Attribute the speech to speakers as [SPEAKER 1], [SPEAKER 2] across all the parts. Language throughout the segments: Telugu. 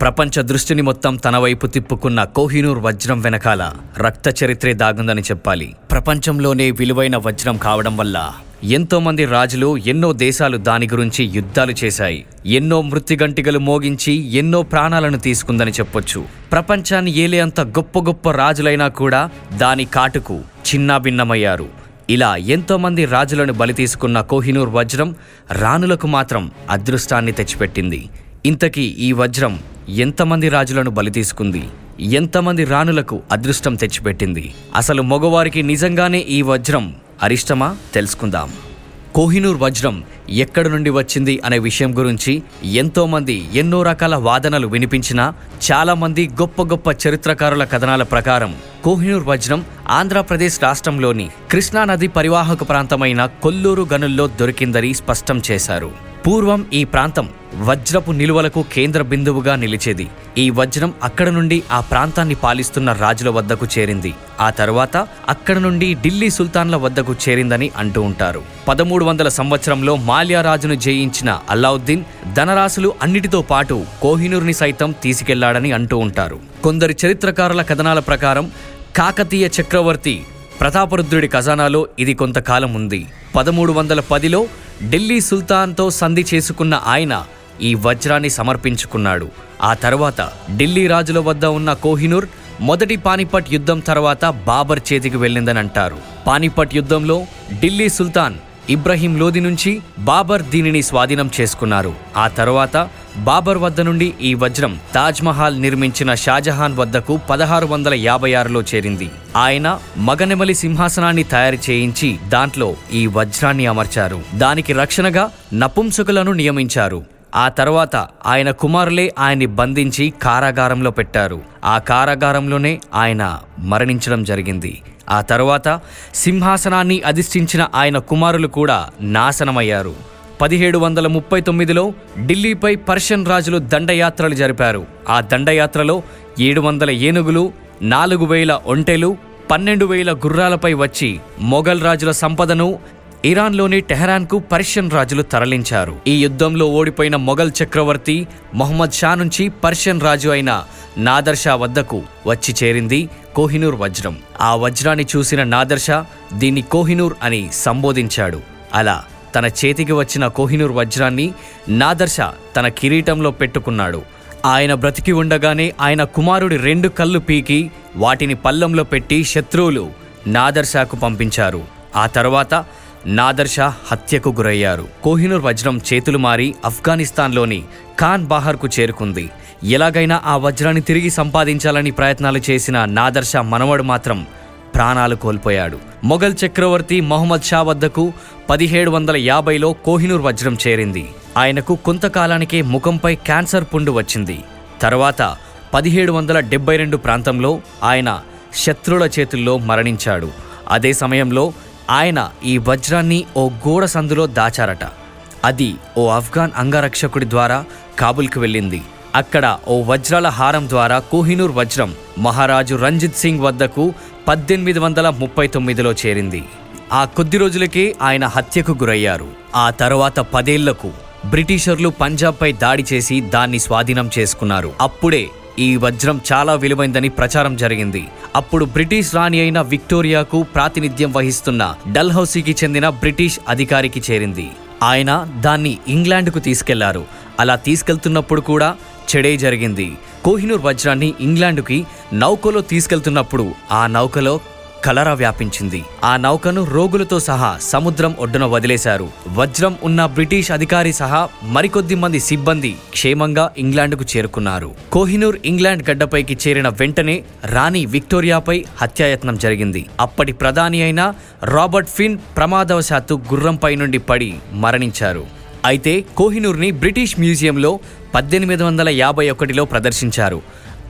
[SPEAKER 1] ప్రపంచ దృష్టిని మొత్తం తన వైపు తిప్పుకున్న కోహినూర్ వజ్రం వెనకాల రక్త చరిత్రే దాగుందని చెప్పాలి. ప్రపంచంలోనే విలువైన వజ్రం కావడం వల్ల ఎంతోమంది రాజులు ఎన్నో దేశాలు దాని గురించి యుద్ధాలు చేశాయి. ఎన్నో మృత్యుగంటికలు మోగించి ఎన్నో ప్రాణాలను తీసుకుందని చెప్పొచ్చు. ప్రపంచాన్ని ఏలే అంత గొప్ప గొప్ప రాజులైనా కూడా దాని కాటుకు చిన్నాభిన్నమయ్యారు ఇలా ఎంతోమంది రాజులను బలి తీసుకున్న కోహినూర్ వజ్రం రాణులకు మాత్రం అదృష్టాన్ని తెచ్చిపెట్టింది. ఇంతకీ ఈ వజ్రం ఎంతమంది రాజులను బలి తీసుకుంది? ఎంతమంది రాణులకు అదృష్టం తెచ్చిపెట్టింది? అసలు మగవారికి నిజంగానే ఈ వజ్రం అరిష్టమా? తెలుసుకుందాం. కోహినూర్ వజ్రం ఎక్కడి నుండి వచ్చింది అనే విషయం గురించి ఎంతోమంది ఎన్నో రకాల వాదనలు వినిపించినా చాలామంది గొప్ప గొప్ప చరిత్రకారుల కథనాల ప్రకారం కోహినూర్ వజ్రం ఆంధ్రప్రదేశ్ రాష్ట్రంలోని కృష్ణానది పరివాహక ప్రాంతమైన కొల్లూరు గనుల్లో దొరికిందని స్పష్టం చేశారు. పూర్వం ఈ ప్రాంతం వజ్రపు నిలువలకు కేంద్ర బిందువుగా నిలిచేది. ఈ వజ్రం అక్కడ నుండి ఆ ప్రాంతాన్ని పాలిస్తున్న రాజుల వద్దకు చేరింది. ఆ తర్వాత అక్కడ నుండి ఢిల్లీ సుల్తాన్ల వద్దకు చేరిందని అంటూ ఉంటారు. పదమూడు వందల సంవత్సరంలో మాల్యా రాజును జయించిన అల్లావుద్దీన్ ధనరాశులు అన్నిటితో పాటు కోహినూర్ని సైతం తీసుకెళ్ళాడని అంటూ ఉంటారు. కొందరి చరిత్రకారుల కథనాల ప్రకారం కాకతీయ చక్రవర్తి ప్రతాపరుద్రుడి ఖజానాలో ఇది కొంతకాలం ఉంది. పదమూడు వందల పదిలో ఢిల్లీ సుల్తాన్తో సంధి చేసుకున్న ఆయన ఈ వజ్రాన్ని సమర్పించుకున్నాడు. ఆ తర్వాత ఢిల్లీ రాజుల వద్ద ఉన్న కోహినూర్ మొదటి పానిపట్ యుద్ధం తర్వాత బాబర్ చేతికి వెళ్ళిందని అంటారు పానిపట్ యుద్ధంలో ఢిల్లీ సుల్తాన్ ఇబ్రహీం లోది నుంచి బాబర్ దీనిని స్వాధీనం చేసుకున్నారు. ఆ తర్వాత బాబర్ వద్ద నుండి ఈ వజ్రం తాజ్ మహల్ నిర్మించిన షాజహాన్ వద్దకు పదహారు వందల యాభై ఆరులో చేరింది. ఆయన మగనెమలి సింహాసనాన్ని తయారు చేయించి దాంట్లో ఈ వజ్రాన్ని అమర్చారు. దానికి రక్షణగా నపుంసకులను నియమించారు. ఆ తర్వాత ఆయన కుమారులే ఆయన్ని బంధించి కారాగారంలో పెట్టారు. ఆ కారాగారంలోనే ఆయన మరణించడం జరిగింది. ఆ తర్వాత సింహాసనాన్ని అధిష్ఠించిన ఆయన కుమారులు కూడా నాశనమయ్యారు. పదిహేడు వందల ముప్పై తొమ్మిదిలో ఢిల్లీపై పర్షియన్ రాజులు దండయాత్రలు జరిపారు. ఆ దండయాత్రలో ఏడు వందల ఏనుగులు నాలుగు వేల ఒంటెలు పన్నెండు వేల గుర్రాలపై వచ్చి మొఘల్ రాజుల సంపదను ఇరాన్లోని టెహరాన్కు పర్షియన్ రాజులు తరలించారు. ఈ యుద్ధంలో ఓడిపోయిన మొఘల్ చక్రవర్తి మొహమ్మద్ షా నుంచి పర్షియన్ రాజు అయిన నాదర్ షా వద్దకు వచ్చి చేరింది కోహినూర్ వజ్రం. ఆ వజ్రాన్ని చూసిన నాదర్ షా దీన్ని కోహినూర్ అని సంబోధించాడు. అలా తన చేతికి వచ్చిన కోహినూర్ వజ్రాన్ని నాదర్శ తన కిరీటంలో పెట్టుకున్నాడు. ఆయన బ్రతికి ఉండగానే ఆయన కుమారుడి రెండు కళ్ళు పీకి వాటిని పల్లంలో పెట్టి శత్రువులు నాదర్షాకు పంపించారు. ఆ తర్వాత నాదర్షా హత్యకు గురయ్యారు. కోహినూర్ వజ్రం చేతులు మారి ఆఫ్ఘనిస్తాన్లోని ఖాన్ బాహర్కు చేరుకుంది. ఎలాగైనా ఆ వజ్రాన్ని తిరిగి సంపాదించాలని ప్రయత్నాలు చేసిన నాదర్షా మనవడు మాత్రం ప్రాణాలు కోల్పోయాడు. మొఘల్ చక్రవర్తి మొహమ్మద్ షా వద్దకు పదిహేడు వందల యాభైలో కోహినూర్ వజ్రం చేరింది. ఆయనకు కొంతకాలానికే ముఖంపై క్యాన్సర్ పుండు వచ్చింది. తర్వాత పదిహేడు వందల డెబ్బై రెండు ప్రాంతంలో ఆయన శత్రుల చేతుల్లో మరణించాడు. అదే సమయంలో ఆయన ఈ వజ్రాన్ని ఓ గోడ సందులో దాచారట. అది ఓ ఆఫ్ఘాన్ అంగరక్షకుడి ద్వారా కాబుల్కి వెళ్ళింది. అక్కడ ఓ వజ్రాల హారం ద్వారా కోహినూర్ వజ్రం మహారాజు రంజిత్ సింగ్ వద్దకు పద్దెనిమిది వందల ముప్పై తొమ్మిదిలో చేరింది. ఆ కొద్ది రోజులకే ఆయన హత్యకు గురయ్యారు. ఆ తర్వాత పదేళ్ళకు బ్రిటిషర్లు పంజాబ్పై దాడి చేసి దాన్ని స్వాధీనం చేసుకున్నారు. అప్పుడే ఈ వజ్రం చాలా విలువైందని ప్రచారం జరిగింది. అప్పుడు బ్రిటిష్ రాణి అయిన విక్టోరియాకు ప్రాతినిధ్యం వహిస్తున్న డల్హౌసీకి చెందిన బ్రిటిష్ అధికారికి చేరింది. ఆయన దాన్ని ఇంగ్లాండ్కు తీసుకెళ్ళారు. అలా తీసుకెళ్తున్నప్పుడు కూడా చెడే జరిగింది. కోహినూర్ వజ్రాన్ని ఇంగ్లాండుకి నౌకలో తీసుకెళ్తున్నప్పుడు ఆ నౌకలో కలరా వ్యాపించింది. ఆ నౌకను రోగులతో సహా సముద్రం ఒడ్డున వదిలేశారు. వజ్రం ఉన్న బ్రిటిష్ అధికారి సహా మరికొద్ది మంది సిబ్బంది క్షేమంగా ఇంగ్లాండ్కు చేరుకున్నారు. కోహినూర్ ఇంగ్లాండ్ గడ్డపైకి చేరిన వెంటనే రాణి విక్టోరియాపై హత్యాయత్నం జరిగింది. అప్పటి ప్రధాని అయిన రాబర్ట్ ఫిన్ ప్రమాదవశాత్తు గుర్రంపై నుండి పడి మరణించారు. అయితే కోహినూర్ని బ్రిటిష్ మ్యూజియంలో పద్దెనిమిది వందల యాభై ఒకటిలో ప్రదర్శించారు.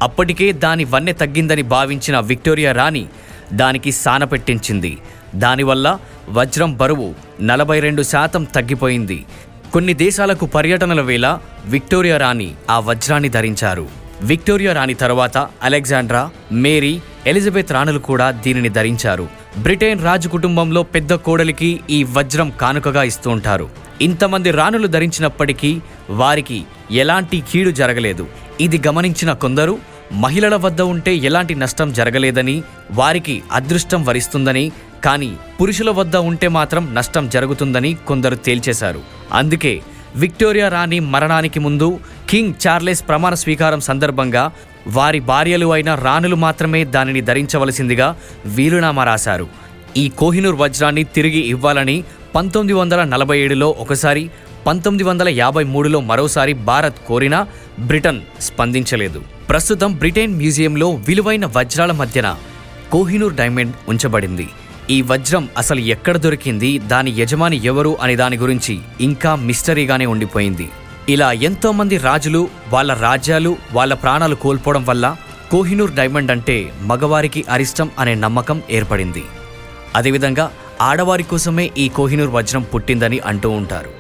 [SPEAKER 1] అప్పటికే దాని వన్నె తగ్గిందని భావించిన విక్టోరియా రాణి దానికి సానపెట్టించింది దానివల్ల వజ్రం బరువు నలభై రెండు శాతం తగ్గిపోయింది. కొన్ని దేశాలకు పర్యటనల వేళ విక్టోరియా రాణి ఆ వజ్రాన్ని ధరించారు. విక్టోరియా రాణి తర్వాత అలెగ్జాండ్రా మేరీ ఎలిజబెత్ రాణులు కూడా దీనిని ధరించారు. బ్రిటన్ రాజు కుటుంబంలో పెద్ద కోడలికి ఈ వజ్రం కానుకగా ఇస్తూ ఉంటారు. ఇంతమంది రాణులు ధరించినప్పటికీ వారికి ఎలాంటి కీడు జరగలేదు. ఇది గమనించిన కొందరు మహిళల వద్ద ఉంటే ఎలాంటి నష్టం జరగలేదని వారికి అదృష్టం వరిస్తుందని కానీ పురుషుల వద్ద ఉంటే మాత్రం నష్టం జరుగుతుందని కొందరు తేల్చేశారు. అందుకే విక్టోరియా రాణి మరణానికి ముందు కింగ్ చార్లెస్ ప్రమాణ స్వీకారం సందర్భంగా వారి భార్యలు అయిన రాణులు మాత్రమే దానిని ధరించవలసిందిగా వీలునామా రాశారు. ఈ కోహినూర్ వజ్రాన్ని తిరిగి ఇవ్వాలని పంతొమ్మిది వందల నలభై ఏడులో ఒకసారి పంతొమ్మిది వందల యాభై మూడులో మరోసారి భారత్ కోరినా బ్రిటన్ స్పందించలేదు. ప్రస్తుతం బ్రిటన్ మ్యూజియంలో విలువైన వజ్రాల మధ్యన కోహినూర్ డైమండ్ ఉంచబడింది. ఈ వజ్రం అసలు ఎక్కడ దొరికింది? దాని యజమాని ఎవరు? అనే దాని గురించి ఇంకా మిస్టరీగానే ఉండిపోయింది. ఇలా ఎంతోమంది రాజులు వాళ్ళ రాజ్యాలు వాళ్ళ ప్రాణాలు కోల్పోవడం వల్ల కోహినూర్ డైమండ్ అంటే మగవారికి అరిష్టం అనే నమ్మకం ఏర్పడింది. అదేవిధంగా ఆడవారి కోసమే ఈ కోహినూర్ వజ్రం పుట్టిందని అంటూ ఉంటారు.